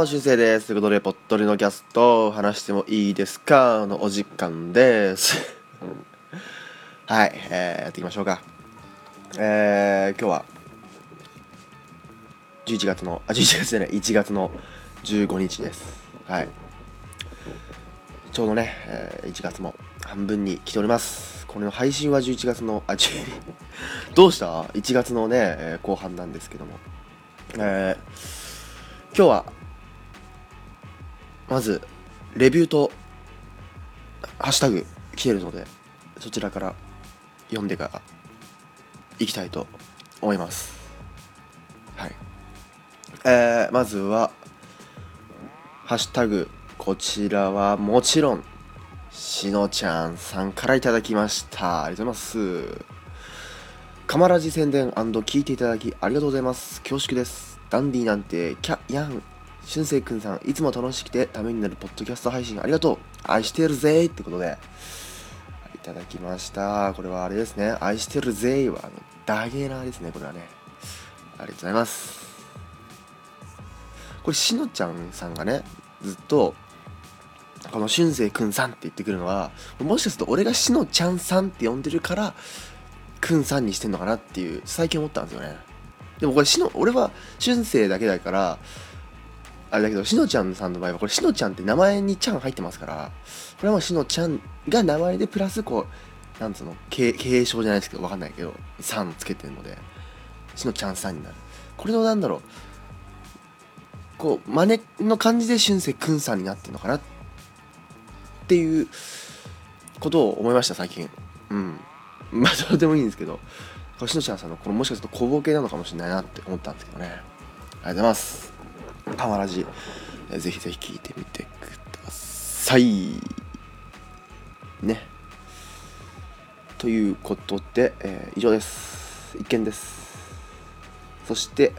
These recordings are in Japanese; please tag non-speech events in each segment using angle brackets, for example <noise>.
も、しゅうせいです。ということで、ぽっとりのキャスト、話してもいいですか？のお時間です。<laughs> はい、えー、やっていきましょうか。えー、今日は、11月の、あ、11月じゃない、1月の15日です。はい。ちょうどね、えー、1月も半分に来ております。これの配信は11月の、あ、10 <laughs> どうした ?1 月のね、えー後半なんですけども。えー今日はまずレビューとハッシュタグ来てるのでそちらから読んでからいきたいと思います。はい。えー、まずはハッシュタグこちらはもちろんしのちゃんさんからいただきました。ありがとうございます。カマラジ宣伝聞いていただきありがとうございます。恐縮です。ダンディなんてキャヤン。しゅんせいくんさんいつも楽しくてためになるポッドキャスト配信ありがとう。愛してるぜーってことでいただきました。これはあれですね。愛してるぜはあのダゲーナーですね。これはね。ありがとうございます。これしのちゃんさんがねずっとこのしゅんせいくんさんって言ってくるのはもしかすると俺がしのちゃんさんって呼んでるからくんさんにしてんのかなっていう最近思ったんですよね。でもこれしの俺は春生だけだからあれだけどしのちゃんさんの場合はこれしのちゃんって名前にちゃん入ってますからこれはもうしのちゃんが名前でプラスこうなんつうの継継承じゃないですけどわかんないけど「さん」つけてるのでしのちゃんさんになる。これのなんだろうこう真似の感じで春生くんさんになってるのかなっていうことを思いました最近。うん。<laughs> まあどうでもいいんですけど星野ちゃんさんのこのもしかすると小ボケなのかもしれないなって思ったんですけどね。ありがとうございます。パワラジえーぜひぜひ聞いてみてください。ね。ということで、えー以上です。一見です。そして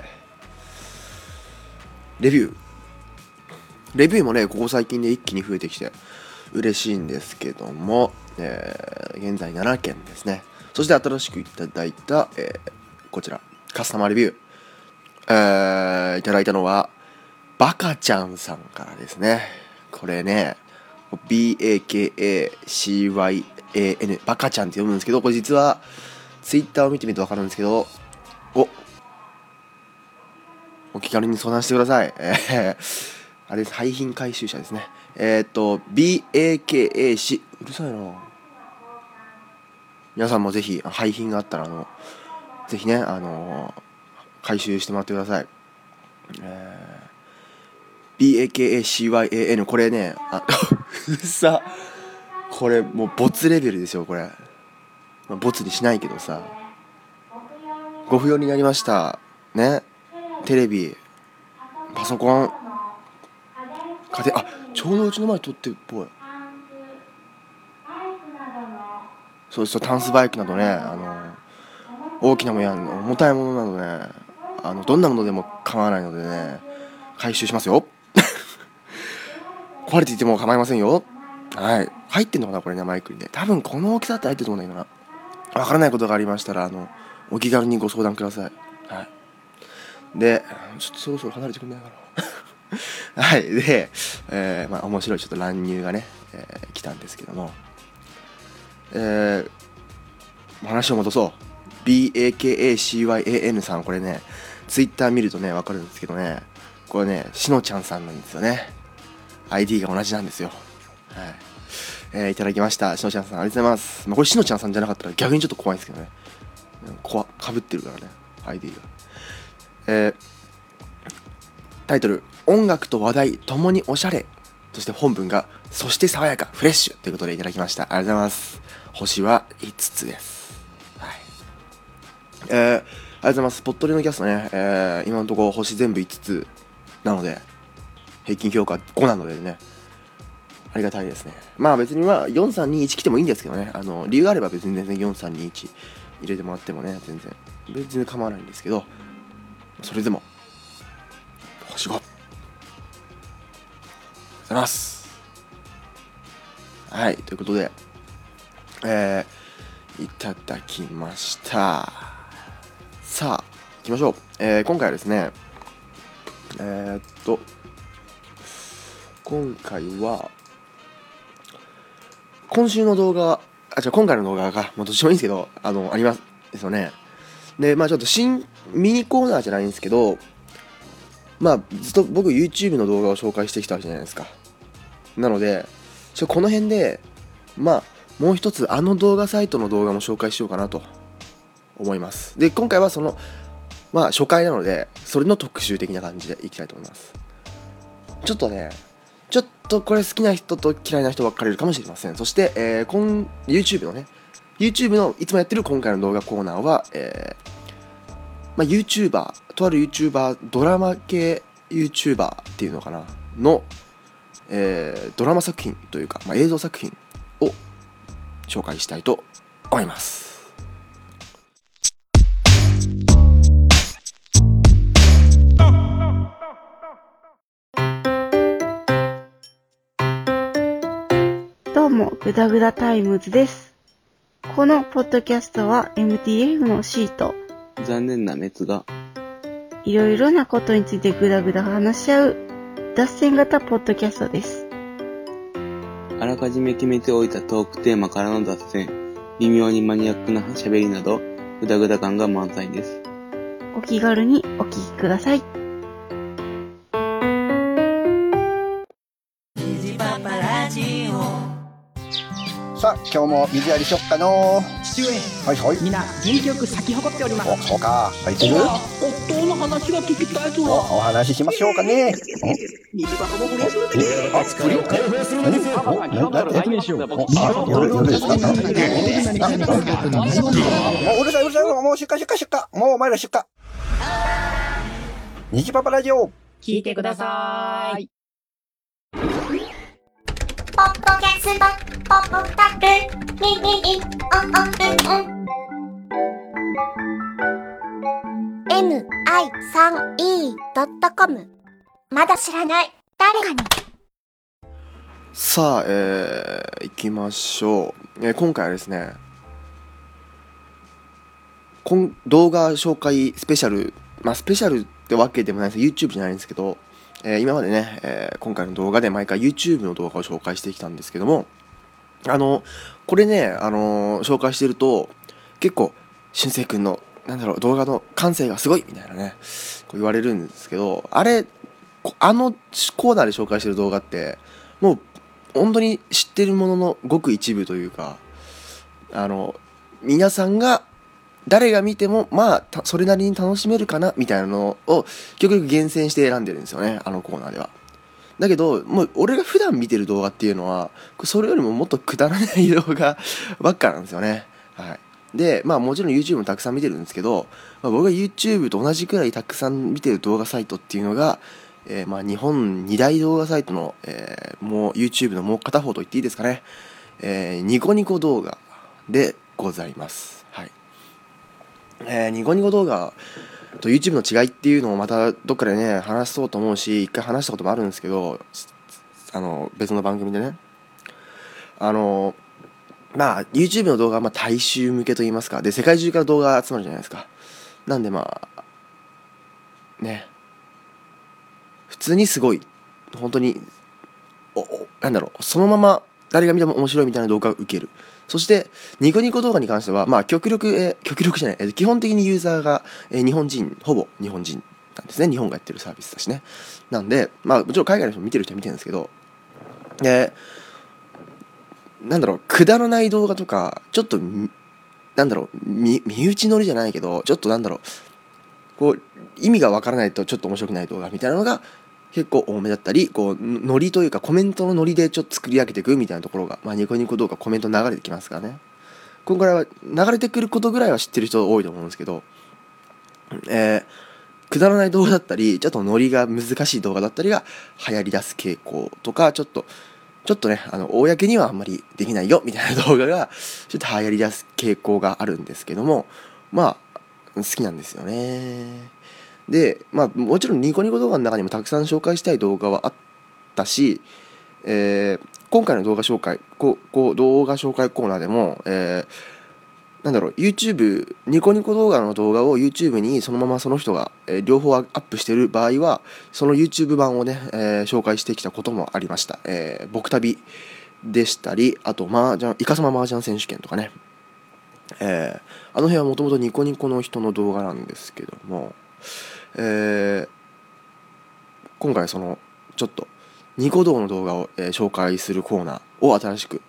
レビュー。レビューもねここ最近で一気に増えてきて嬉しいんですけども、えー現在7件ですね。そして新しくいただいた、えーこちらカスタマーレビュー、えーいただいたのはバカちゃんさんからですねこれね BAKACYAN バカちゃんって読むんですけどこれ実はツイッターを見てみると分かるんですけどおお気軽に相談してください。えー、あれです、廃品回収車ですね。えーっと、BAKAC、うるさいな皆さんもぜひ、廃品があったら、あの、ぜひね、あの回収してもらってください。えー、BAKACYAN、これね、あ、<laughs> うっさ、これもう、ボツレベルですよ、これ。まあ、ボツにしないけどさ。ご不要になりました。ね。テレビパソコン家庭あちょうどうちの前撮ってるっぽいそうですタンスバイクなどねあの大きなもや重たいものなどねあのどんなものでも構わないのでね回収しますよ壊れていても構いませんよ。はい。入ってんのかなこれねマイクにね。多分この大きさって入ってると思うんだけどな。わからないことがありましたらあのお気軽にご相談ください。はい。でちょっとそろそろ離れてくんないかな。<laughs> はい。で、えーまあ面白いちょっと乱入がね、えー来たんですけども。えー話を戻そう。BAKACYAN さんこれねツイッター見るとね分かるんですけどね。これねしのちゃんさんなんですよね。ID が同じなんですよ。はい。えーいただきました。しのちゃんさんありがとうございます、まあ、これしのちゃんさんじゃなかったら逆にちょっと怖いんですけどね。怖かぶってるからね。ID が。えータイトル「音楽と話題ともにおしゃれ」そして本文が「そして爽やかフレッシュ」ということでいただきました。ありがとうございます。星は5つです。はい。えー、ありがとうございます。ポットリのキャストね、えー今のところ星全部5つなので平均評価5なのでね。ありがたいですね。まあ別にまあ4321来てもいいんですけどね。あの理由があれば別に全然4321入れてもらってもね全然。別に構わないんですけどそれでも星5ありがとうございます。はいということでえー、いただきました。さあ行きましょう、えー今回はですねえーっと今回は今週の動画あじゃ今回の動画がもうどっちもいいんですけどあのありますですよね。でまあちょっと新ミニコーナーじゃないんですけどまあずっと僕 YouTube の動画を紹介してきたわけじゃないですか。なのでちょこの辺でまあもう一つあの動画サイトの動画も紹介しようかなと思います。で今回はそのまあ初回なのでそれの特集的な感じでいきたいと思います。ちょっとねとこれ好きな人と嫌いな人分かれるかもしれません。そして、えー、今 YouTube のね。YouTube のいつもやってる今回の動画コーナーは、えーまあ、YouTuber とある YouTuber ドラマ系 YouTuber っていうのかな？の、えー、ドラマ作品というか、まあ、映像作品を紹介したいと思います。ぐだぐだタイムズです。このポッドキャストは MTF のシート。残念な滅が。いろいろなことについてぐだぐだ話し合う脱線型ポッドキャストです。あらかじめ決めておいたトークテーマからの脱線、微妙にマニアックな喋りなど、ぐだぐだ感が満載です。お気軽にお聞きください。今日も水やりしよっかの父上。はいはい。みんな元気よく咲き誇っております。おそうか。入ってる？夫の話が聞きたいぞおお話ししましょうかね。虹箱の不倫するえあ不倫何何何何しようあ夜夜ですかもううるさいうるさいもう出荷出荷出荷もうお前ら出荷虹パパラジオ聞いてくださいポッドキャスト、ポッドタク、ミミミ、オンオンオン。mi3e.com まだ知らない誰かにさあ、えー、行きましょう、えー、今回はですねこん動画紹介スペシャルまあスペシャルってわけでもないです YouTube じゃないんですけどえー、今までね、えー、今回の動画で毎回 YouTube の動画を紹介してきたんですけども、あの、これね、あのー、紹介してると、結構、しゅんせい君の、なんだろう、動画の感性がすごいみたいなね、こう言われるんですけど、あれ、あのコーナーで紹介してる動画って、もう、本当に知ってるもののごく一部というか、あの、皆さんが誰が見てもまあそれなりに楽しめるかなみたいなのを極力厳選して選んでるんですよねあのコーナーでは。だけどもう俺が普段見てる動画っていうのはそれよりももっとくだらない動画 <laughs> ばっかなんですよね。はい、でまあもちろん YouTube もたくさん見てるんですけど、まあ、僕が YouTube と同じくらいたくさん見てる動画サイトっていうのが、えー、まあ日本2大動画サイトの、えー、もう YouTube のもう片方と言っていいですかね、えー、ニコニコ動画でございます。えー、ニコニコ動画と YouTube の違いっていうのをまたどっかでね話そうと思うし一回話したこともあるんですけどあの別の番組でね。あのまあ YouTube の動画はまあ大衆向けと言いますか。で世界中から動画集まるじゃないですか。なんでまあね。普通にすごい。本当におなんだろう。そのまま誰が見ても面白いみたいな動画を受ける。そして、ニコニコ動画に関しては、まあ、極力、えー、極力じゃない、えー、基本的にユーザーが、えー、日本人、ほぼ日本人なんですね。日本がやってるサービスだしね。なんで、まあ、もちろん海外の人も見てる人は見てるんですけど、で、なんだろう、くだらない動画とか、ちょっと、なんだろう、身内乗りじゃないけど、ちょっとなんだろう、こう、意味がわからないとちょっと面白くない動画みたいなのが、結構多めだったりこうノリというかコメントのノリでちょっと作り上げていくみたいなところが、まあ、ニコニコ動画コメント流れてきますからね。こんぐらいは流れてくることぐらいは知ってる人多いと思うんですけど、えー、くだらない動画だったりちょっとノリが難しい動画だったりが流行り出す傾向とかちょっとちょっとねあの公にはあんまりできないよみたいな動画がちょっと流行り出す傾向があるんですけどもまあ好きなんですよね。で、まあ、もちろんニコニコ動画の中にもたくさん紹介したい動画はあったし、えー、今回の動画紹介ここ動画紹介コーナーでも、えー、なんだろう YouTube ニコニコ動画の動画を YouTube にそのままその人が、えー両方アップしてる場合はその YouTube 版をね、えー紹介してきたこともありました、えー僕旅でしたりあと麻雀イカサマ麻雀選手権とかね。えーあの辺はもともとニコニコの人の動画なんですけども、えー今回そのちょっとニコ動の動画を、えー紹介するコーナーを新しく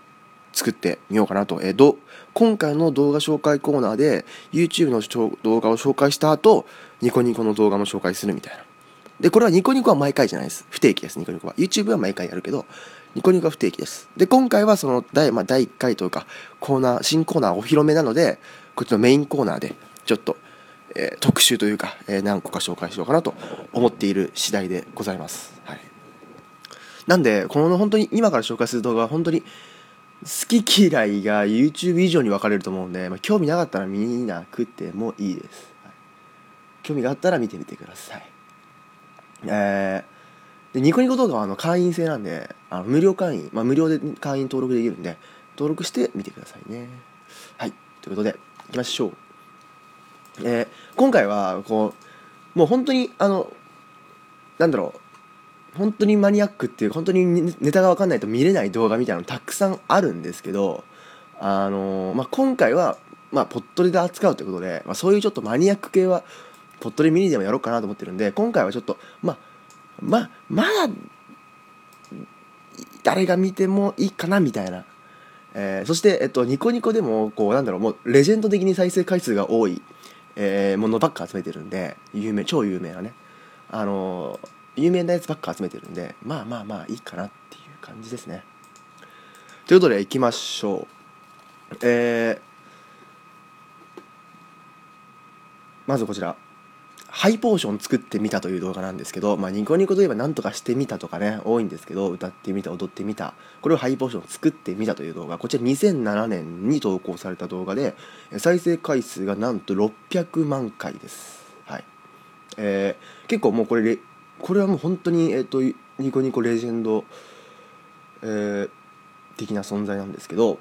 作ってみようかなと、えーど今回の動画紹介コーナーで YouTube の動画を紹介した後ニコニコの動画も紹介するみたいな。でこれはニコニコは毎回じゃないです。不定期ですニコニコは。YouTube は毎回やるけどニコニコは不定期です。で今回はその第,、まあ、第1回というかコーナー新コーナーお披露目なのでこっちのメインコーナーでちょっと、えー特集というか、えー何個か紹介しようかなと思っている次第でございます。はい。なんでこの本当に今から紹介する動画は本当に好き嫌いが YouTube 以上に分かれると思うんで、まあ、興味なかったら見なくてもいいです、はい。興味があったら見てみてください。えーでニコニコ動画はあの会員制なんであの無料会員、まあ、無料で会員登録できるんで登録して見てくださいね。はい。ということでいきましょう。えー今回はこうもう本当にあのなんだろう本当にマニアックっていう本当にネタが分かんないと見れない動画みたいなのたくさんあるんですけどあのーまあ、今回は、まあ、ポットで扱うということで、まあ、そういうちょっとマニアック系はポットレミニでもやろうかなと思ってるんで今回はちょっとまあまあまだ誰が見てもいいかなみたいな、えーそして、えっと、ニコニコでもこうなんだろうもうレジェンド的に再生回数が多い、えーものばっか集めてるんで有名超有名なね。あの有名なやつばっか集めてるんでまあまあまあいいかなっていう感じですね。ということでいきましょう。えーまずこちら。ハイポーション作ってみたという動画なんですけど、まあ、ニコニコといえば何とかしてみたとかね多いんですけど歌ってみた踊ってみたこれをハイポーション作ってみたという動画。こちら2007年に投稿された動画で再生回数がなんと600万回です。はい。えー結構もうこれこれはもう本当に、えー、とニコニコレジェンド、えー的な存在なんですけど、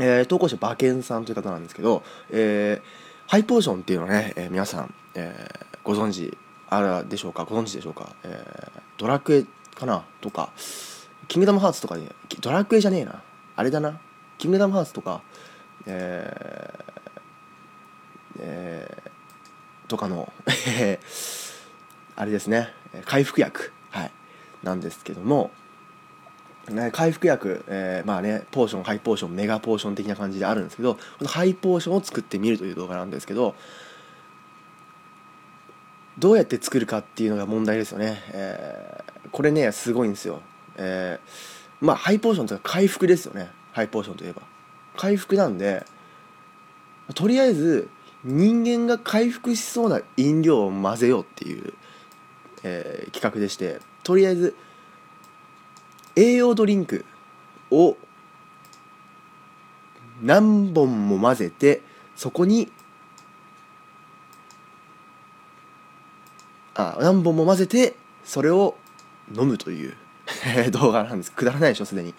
えー投稿者馬券さんという方なんですけど、えーハイポーションっていうのはね、えー皆さん、えーご存知あるでしょうか？ご存知でしょうか、えードラクエかな？とか。キングダムハーツとかでドラクエじゃねえな。あれだな。キングダムハーツとか。えーえーとかの <laughs> あれですね。回復薬。はい。なんですけども。ね、回復薬、えーまあねポーションハイポーションメガポーション的な感じであるんですけどこのハイポーションを作ってみるという動画なんですけどどうやって作るかっていうのが問題ですよね、えーこれねすごいんですよ、えーまあハイポーションというか回復ですよね。ハイポーションといえば。回復なんでとりあえず人間が回復しそうな飲料を混ぜようっていう、えー企画でしてとりあえず栄養ドリンクを何本も混ぜてそこにあ何本も混ぜてそれを飲むという動画なんです。くだらないでしょすでに、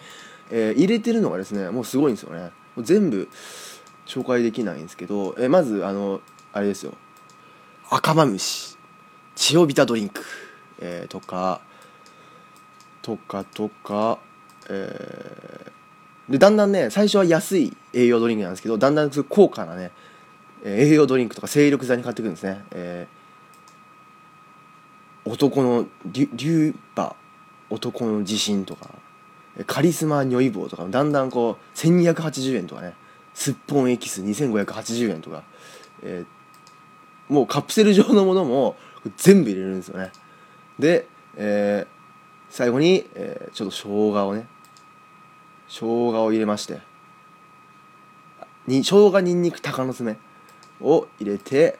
えー入れてるのがですねもうすごいんですよね。もう全部紹介できないんですけど、えーまずあのあれですよ。赤マムシ。千代ビタドリンク、えーとかとかとか、えーでだんだんね最初は安い栄養ドリンクなんですけどだんだん高価なね栄養ドリンクとか精力剤に変わってくるんですね、えー男のリュリューバ男の自信とか。カリスマ如意棒とか。だんだんこう1280円とかね。すっぽんエキス2580円とか、えーもうカプセル状のものも全部入れるんですよね。で、えー最後に、えーちょっと生姜をね。生姜を入れまして。に生姜にんにく鷹の爪を入れて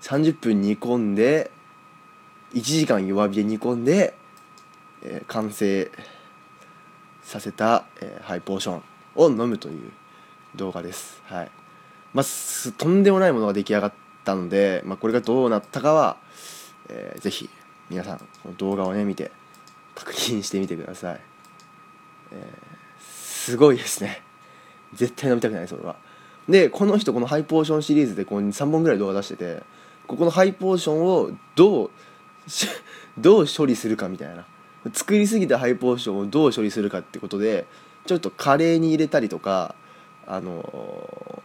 30分煮込んで1時間弱火で煮込んで、えー完成させた、えーハイポーションを飲むという動画です。はい。まあすとんでもないものが出来上がったので、まあ、これがどうなったかは、えーぜひ皆さんこの動画をね見て確認してみてください、えーすごいですね。絶対飲みたくないそれは。でこの人このハイポーションシリーズでこう3本ぐらい動画出しててここのハイポーションをどう <laughs> どう処理するかみたいな。作りすぎたハイポーションをどう処理するかってことでちょっとカレーに入れたりとかあの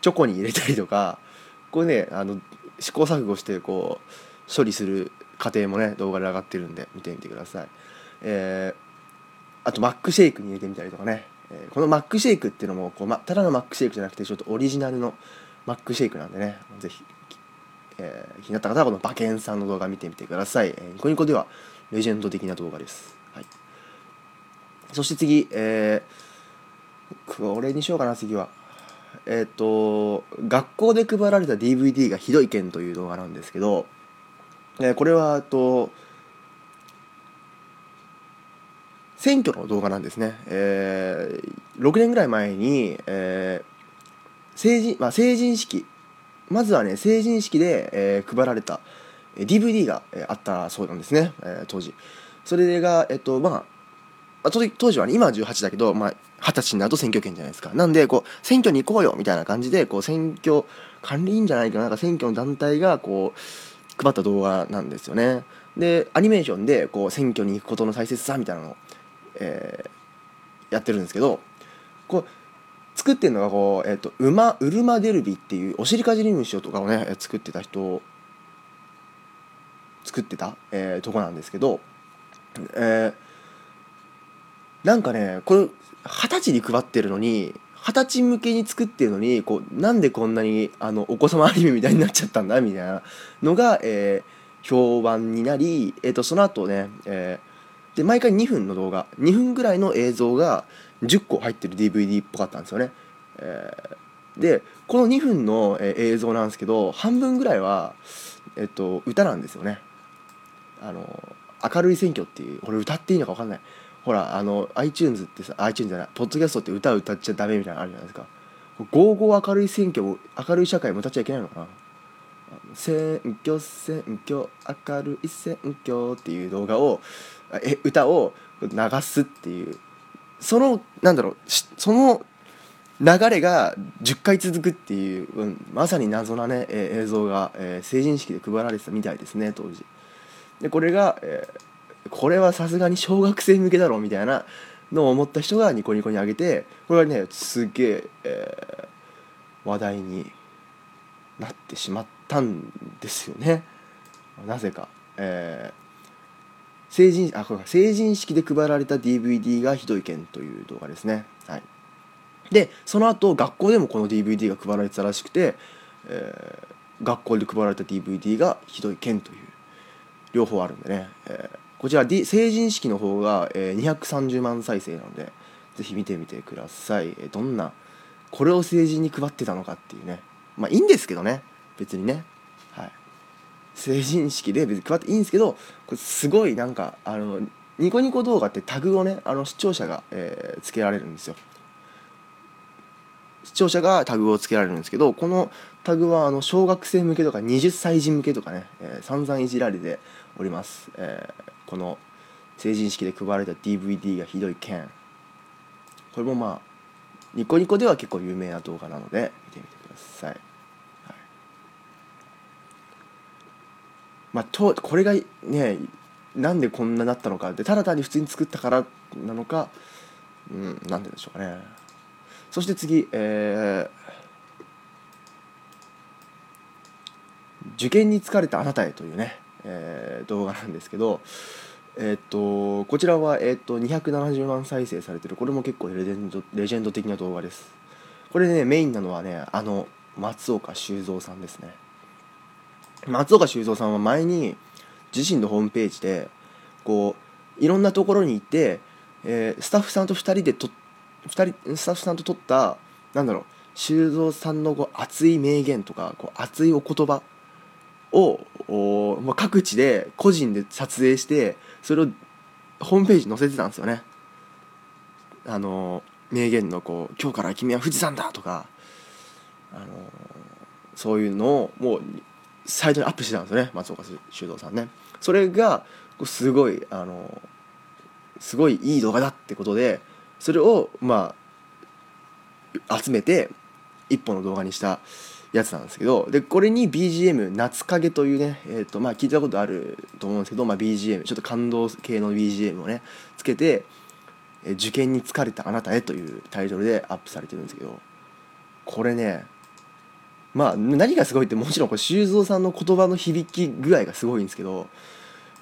チョコに入れたりとかこれねあの試行錯誤してこう処理する過程もね動画で上がってるんで見てみてください。えーあとマックシェイクに入れてみたりとかね、えーこのマックシェイクっていうのもこう、ま、ただのマックシェイクじゃなくてちょっとオリジナルのマックシェイクなんでねぜひ、えー気になった方はこの馬券さんの動画見てみてください、えーニコニコではレジェンド的な動画です、はい、そして次、えーこれにしようかな次は。えっ、と学校で配られた DVD がひどい件という動画なんですけど、えーこれはと選挙の動画なんですね、えー6年ぐらい前に、えー成人まあ、成人式まずはね成人式で、えー配られたえー DVD が、えーあったそうなんですね、えー当時。それがえっとまああ当時当時はね今は18だけど、まあ、20歳になると選挙権じゃないですか。なんでこう選挙に行こうよみたいな感じでこう選挙管理委員じゃないけどなんか選挙の団体がこう配った動画なんですよね。でアニメーションでこう選挙に行くことの大切さみたいなのを、えーやってるんですけどこう作ってるのがこう、えー、と馬ウルマデルビっていうお尻かじり虫とかをね作ってた人作ってた、えーとこなんですけど、えーなんかねこれ二十歳に配ってるのに二十歳向けに作ってるのにこうなんでこんなにあのお子様アニメみたいになっちゃったんだみたいなのが、えー評判になり、えー、とその後ね、えーで毎回2分の動画2分ぐらいの映像が10個入ってる DVD っぽかったんですよね。えーでこの2分の、えー映像なんですけど半分ぐらいは、えっと歌なんですよね。あの明るい選挙っていうこれ歌っていいのか分かんないほらあの iTunes ってさ iTunes じゃないポッドキャストって歌歌っちゃダメみたいなのあるじゃないですか「ゴーゴー明るい選挙明るい社会も歌っちゃいけないのかな選挙選挙明るい選挙っていう動画をえ歌を流すっていうそのなんだろうその流れが10回続くっていう、うんまさに謎なね、えー映像が、えー成人式で配られてたみたいですね当時。でこれが、えーこれはさすがに小学生向けだろうみたいなのを思った人がニコニコに上げてこれはねすげええー話題になってしまったんですよね。なぜか、えー成人あこれ成人式で配られた DVD がひどい件という動画ですね。はい。でその後学校でもこの DVD が配られてたらしくて、えー学校で配られた DVD がひどい件という両方あるんでね、えーこちら、D、成人式の方が、えー230万再生なのでぜひ見てみてください、えどんなこれを成人に配ってたのかっていうね。まあいいんですけどね。別にね。成人式で別に配っていいんですけどこれすごいなんかあのニコニコ動画ってタグをねあの視聴者が、えーつけられるんですよ。視聴者がタグをつけられるんですけどこのタグはあの小学生向けとか20歳児向けとかね、えー散々いじられております、えーこの成人式で配られた DVD がひどい件。これもまあニコニコでは結構有名な動画なので見てみてください、はい、まあとこれがねなんでこんななったのかでただ単に普通に作ったからなのかうんなんででしょうかね。そして次、えー受験に疲れたあなたへ」というね、えー動画なんですけど、えっとこちらは、えっと270万再生されてる。これも結構レジェンドレジェンド的な動画です。これねメインなのはねあの松岡修造さんですね。松岡修造さんは前に自身のホームページでこういろんなところに行って、えースタッフさんと2人でと二人スタッフさんと撮ったなんだろう修造さんのこう熱い名言とかこう熱いお言葉をおまあ、各地で個人で撮影してそれをホームページに載せてたんですよね。あの名言のこう「今日から君は富士山だ!」とかあのそういうのをもうサイトにアップしてたんですよね松岡修造さんね。それがすごいあのすごいいい動画だってことでそれをまあ集めて1本の動画にしたやつなんですけどでこれに BGM「夏影」というね、えーとまあ、聞いたことあると思うんですけど、まあ、BGM ちょっと感動系の BGM をねつけて「受験に疲れたあなたへ」というタイトルでアップされてるんですけどこれねまあ何がすごいってもちろんこれ修造さんの言葉の響き具合がすごいんですけど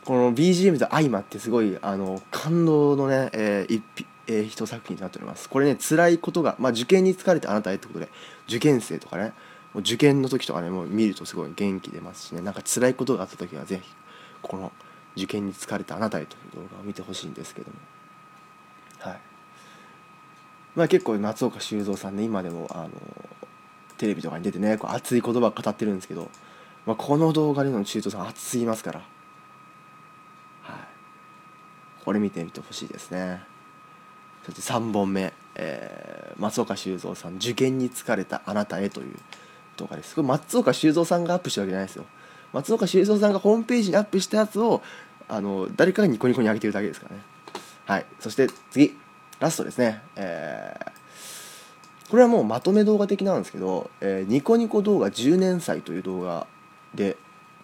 この BGM と相まってすごいあの感動のね、えー一えー一作品となっております。これね辛いことが、まあ、受験に疲れてあなたへってことで受験生とかねもう受験の時とかねもう見るとすごい元気出ますしね。なんか辛いことがあった時はぜひこの「受験に疲れたあなたへ」という動画を見てほしいんですけども。はい。まあ結構松岡修造さんね今でもあのテレビとかに出てねこう熱い言葉を語ってるんですけど、まあ、この動画での中東さん熱すぎますから。はい。これ見てみてほしいですね。そして3本目、えー松岡修造さん「受験に疲れたあなたへ」という動画です。これ松岡修造さんがアップしたわけじゃないですよ。松岡修造さんがホームページにアップしたやつをあの誰かがニコニコに上げてるだけですからね。はい。そして次ラストですね。えーこれはもうまとめ動画的なんですけど、えーニコニコ動画10年祭という動画で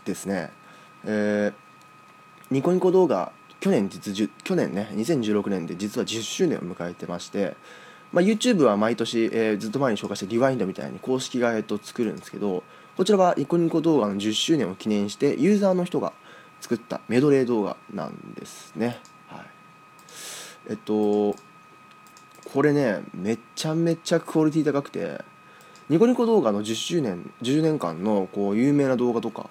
ですね、えーニコニコ動画去年実去年ね2016年で実は10周年を迎えてまして、まあ、YouTube は毎年、えーずっと前に紹介したリワインドみたいに公式が、えー、と作るんですけどこちらはニコニコ動画の10周年を記念してユーザーの人が作ったメドレー動画なんですね。はい。えっとこれねめちゃめちゃクオリティ高くてニコニコ動画の10周年10年間のこう有名な動画とか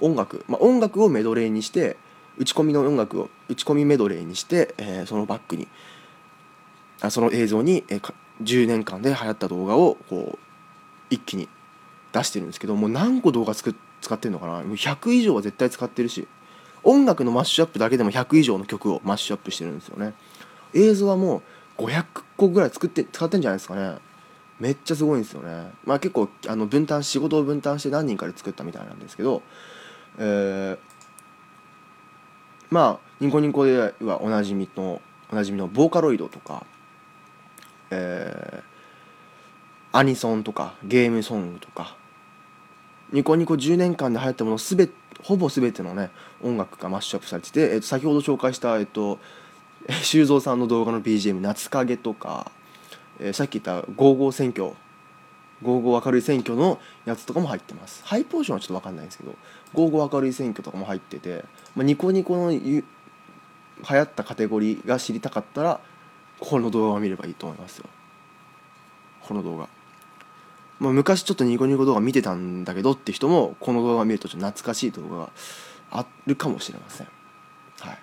音楽、まあ、音楽をメドレーにして打ち込みの音楽を打ち込みメドレーにして、えーそのバックにあその映像に、えー10年間で流行った動画をこう一気に出してるんですけどもう何個動画つく使ってるのかな？もう100以上は絶対使ってるし音楽のマッシュアップだけでも100以上の曲をマッシュアップしてるんですよね。映像はもう500個ぐらい作って使ってんじゃないですかね。めっちゃすごいんですよね。まあ結構あの分担仕事を分担して何人かで作ったみたいなんですけどえーまあニコニコではおなじみのおなじみのボーカロイドとかえーアニソンとかゲームソングとかニコニコ10年間で流行ったものすべほぼ全てのね音楽がマッシュアップされてて、えっと先ほど紹介したえっと <laughs> 修造さんの動画の BGM「夏影」とか、えーさっき言った「ゴーゴー選挙」「ゴーゴー明るい選挙」のやつとかも入ってます。ハイポーションはちょっと分かんないんですけど「ゴーゴー明るい選挙」とかも入ってて、まあ、ニコニコのゆ流行ったカテゴリーが知りたかったらこの動画を見ればいいと思いますよ。この動画、まあ、昔ちょっとニコニコ動画見てたんだけどって人もこの動画を見るとちょっと懐かしい動画があるかもしれません。はい、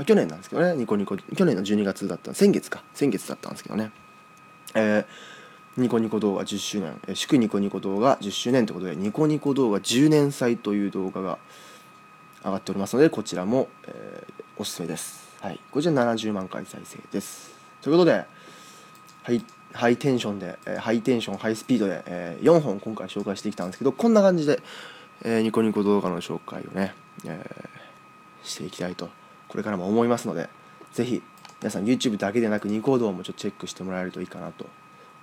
まあ、去年なんですけどねニコニコ去年の12月だった先月か先月だったんですけどね。えーニコニコ動画10周年、えー祝ニコニコ動画10周年ということでニコニコ動画10年祭という動画が上がっておりますのでこちらも、えーおすすめです。はい。こちら70万回再生です。ということでハイテンションで、えーハイテンションハイスピードで、えー4本今回紹介してきたんですけどこんな感じで、えーニコニコ動画の紹介をね、えーしていきたいとこれからも思いますのでぜひ皆さん YouTube だけでなくニコ動もちょっとチェックしてもらえるといいかなと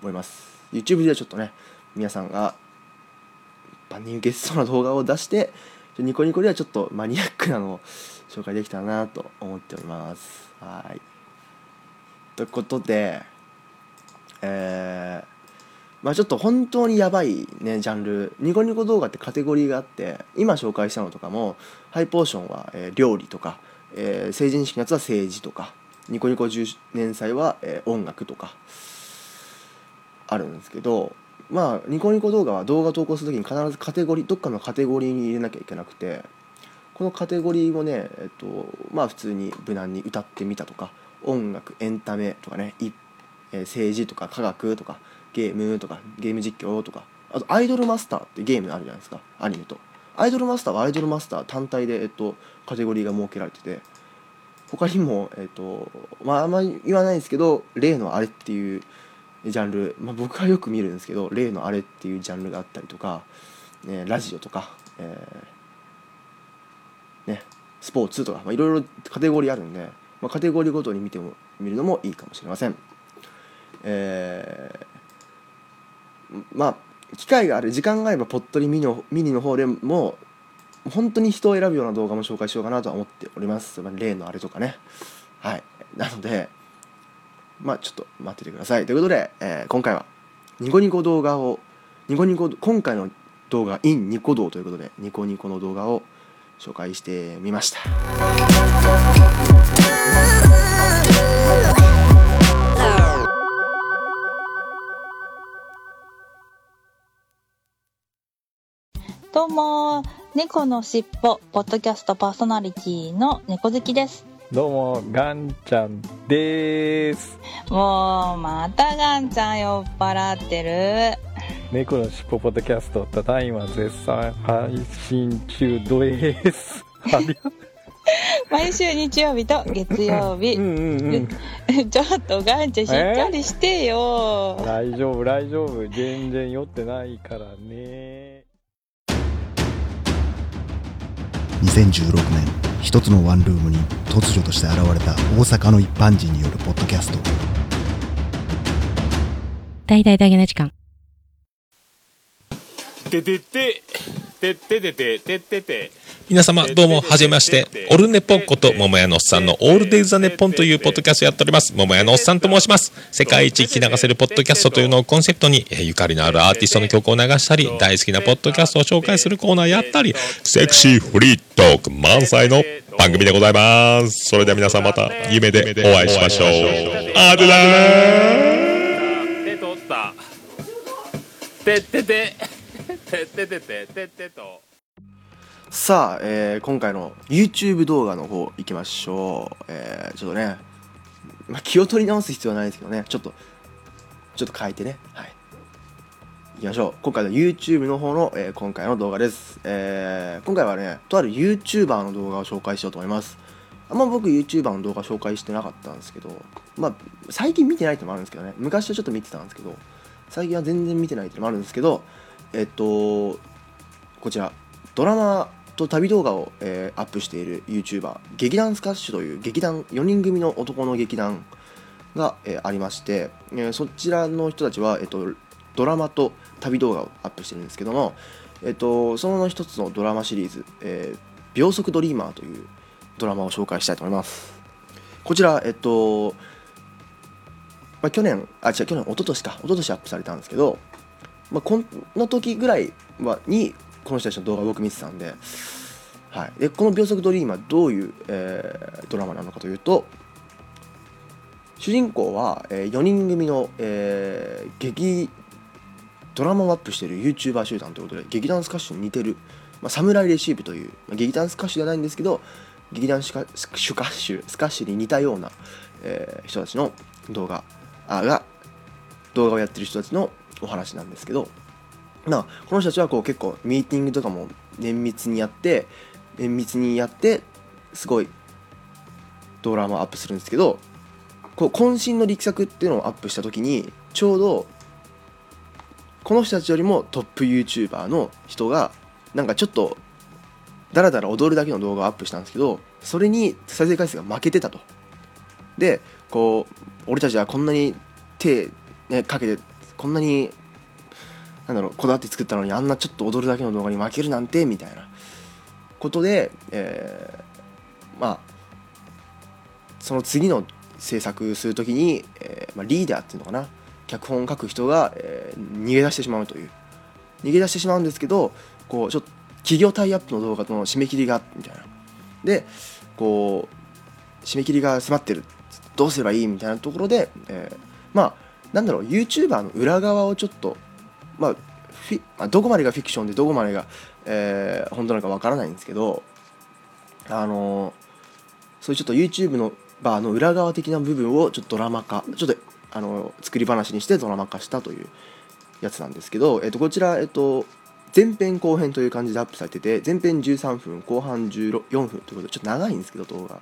思います。YouTube ではちょっとね皆さんが万人受けしそうな動画を出してニコニコではちょっとマニアックなのを紹介できたらなと思っております。はい。ということでえーまあちょっと本当にやばいねジャンル。ニコニコ動画ってカテゴリーがあって今紹介したのとかもハイポーションは、えー料理とか、えー成人式のやつは政治とかニコニコ10年祭は、えー音楽とかあるんですけどまあニコニコ動画は動画投稿する時に必ずカテゴリーどっかのカテゴリーに入れなきゃいけなくてこのカテゴリーをねえっとまあ普通に無難に歌ってみたとか音楽エンタメとかねいえー政治とか科学とかゲームとかゲーム実況とかあとアイドルマスターってゲームあるじゃないですかアニメと。アイドルマスターはアイドルマスター単体で、えっと、カテゴリーが設けられてて他にも、えっとまあ、あんまり言わないんですけど例のあれっていうジャンル、まあ、僕はよく見るんですけど例のあれっていうジャンルがあったりとか、ね、ラジオとか、えーね、スポーツとか、まあ、いろいろカテゴリーあるんで、まあ、カテゴリーごとに見ても見るのもいいかもしれません。えーまあ機会がある時間があればポットリミニのミニの方でも本当に人を選ぶような動画も紹介しようかなとは思っております、例のあれとかね。はい。なのでまあちょっと待っててください。ということで、えー今回はニコニコ動画をニコニコ今回の動画 in ニコ動ということでニコニコの動画を紹介してみました。どうも、猫のしっぽ、ポッドキャストパーソナリティの猫好きです。どうも、ガンちゃんでーす。もう、またガンちゃん酔っ払ってる。猫のしっぽポッドキャスト、ただいま絶賛配信中です。<laughs> 毎週日曜日と月曜日う。ん。ちょっとガンちゃんしっかりしてよ。大丈夫、大丈夫。全然酔ってないからね。2016年一つのワンルームに突如として現れた大阪の一般人によるポッドキャスト大々だけな時間。ててて、てててて、ててて。皆様どうもはじめまして。オルネポンこと桃屋のおっさんのオールデイズ・ザ・ネッポンというポッドキャストやっております。桃屋のおっさんと申します。世界一聞き流せるポッドキャストというのをコンセプトにえーゆかりのあるアーティストの曲を流したり大好きなポッドキャストを紹介するコーナーやったりセクシーフリートーク満載の番組でございます。それでは皆さんまた夢でお会いしましょう。あでだー手取った。て。て。て、てて。てて、ててと。さあ、えー今回の YouTube 動画の方行きましょう、えーちょっとね、まあ、気を取り直す必要はないですけどね。ちょっとちょっと変えてね。はい。行きましょう。今回の YouTube の方の、えー今回の動画です、えー今回はねとある YouTuber の動画を紹介しようと思います。あんま僕 YouTuber の動画紹介してなかったんですけどまあ最近見てないってのもあるんですけどね。昔はちょっと見てたんですけど最近は全然見てないってのもあるんですけどえっとこちら。ドラマと旅動画を、えーアップしている YouTuber 劇団スカッシュという劇団4人組の男の劇団が、えーありまして、えーそちらの人たちは、えっとドラマと旅動画をアップしてるんですけども、えっとその一つのドラマシリーズ「えー秒速ドリーマー」というドラマを紹介したいと思います。こちらえっと、まあ、去年あ違う去年一昨年か一昨年アップされたんですけど、まあ、この時ぐらいはにこの人たちの動画を僕見てたんで,、はい、でこの「秒速ドリーマー」どういう、えードラマなのかというと主人公は、え4人組の、えー劇ドラマをアップしている YouTuber 集団ということで劇団スカッシュに似てる、まあ、サムライレシーブという、まあ、劇団スカッシュではないんですけど劇団シカシュカッシュスカッシュに似たような、えー人たちの動画あが動画をやってる人たちのお話なんですけどまあこの人たちはこう結構ミーティングとかも綿密にやって綿密にやってすごいドラマアップするんですけどこう渾身の力作っていうのをアップした時にちょうどこの人たちよりもトップ YouTuber の人がなんかちょっとダラダラ踊るだけの動画をアップしたんですけどそれに再生回数が負けてたと。でこう俺たちはこんなに手、ね、かけてこんなになんだろうこだわって作ったのにあんなちょっと踊るだけの動画に負けるなんてみたいな。ことで、えーまあその次の制作する時に、えーまあ、リーダーっていうのかな。脚本を書く人が、えー逃げ出してしまうという。逃げ出してしまうんですけどこうちょっと企業タイアップの動画との締め切りがみたいな。でこう締め切りが迫ってる。どうすればいい？みたいなところで、えーまあなんだろう YouTuber の裏側をちょっとまあフィまあどこまでがフィクションでどこまでが、えー本当なのかわからないんですけどあのーそういうちょっと YouTube のバーの裏側的な部分をちょっとドラマ化ちょっとあの作り話にしてドラマ化したというやつなんですけど、えっと、こちら、えっと、前編後編という感じでアップされてて前編13分後半14分ということでちょっと長いんですけど動画、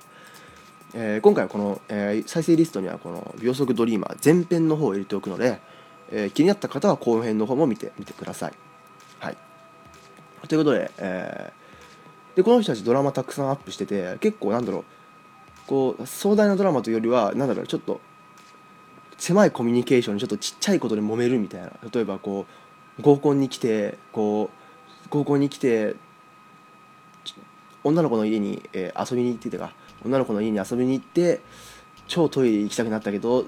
えー今回はこの、えー再生リストにはこの秒速ドリーマー前編の方を入れておくので、えー気になった方は後編の方も見てみてください。はい。ということで,、えーでこの人たちドラマたくさんアップしてて結構なんだろうこう壮大なドラマというよりはなんだろうちょっと狭いコミュニケーションにちょっとちっちゃいことで揉めるみたいな。例えばこう合コンに来てこう合コンに来て女の子の家に、えー遊びに行っててか女の子の家に遊びに行って超トイレ行きたくなったけど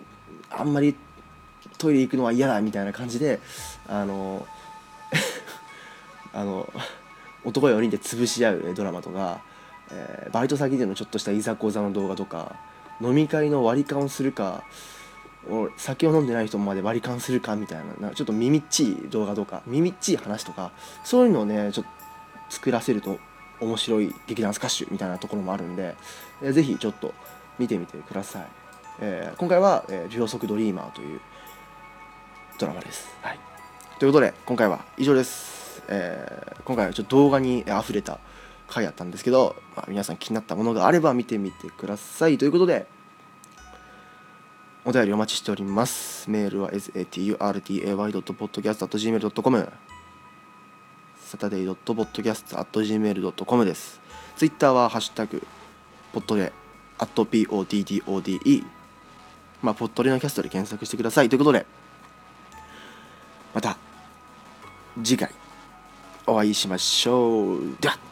あんまりトイレ行くのは嫌だみたいな感じであの <laughs> あの男4人で潰し合うドラマとか、えーバイト先でのちょっとしたいざこざの動画とか飲み会の割り勘をするか酒を飲んでない人まで割り勘するかみたいななちょっと耳っちい動画とか耳っちい話とかそういうのをねちょっと作らせると面白い劇団スカッシュみたいなところもあるんで、えーぜひちょっと見てみてください、えー今回は、えー秒速ドリーマー」というドラマです、はい、ということで今回は以上です、えー今回はちょっと動画にあふれた回やったんですけど、まあ、皆さん気になったものがあれば見てみてくださいということでお便りお待ちしております。メールは saturday.podcast.gmail.com saturday.podcast.gmail.com です。ツイッターはハッシュタグ、ポットレ、アット PODDODE、まあ、ポットレのキャストで検索してください。ということで、また次回お会いしましょう。では。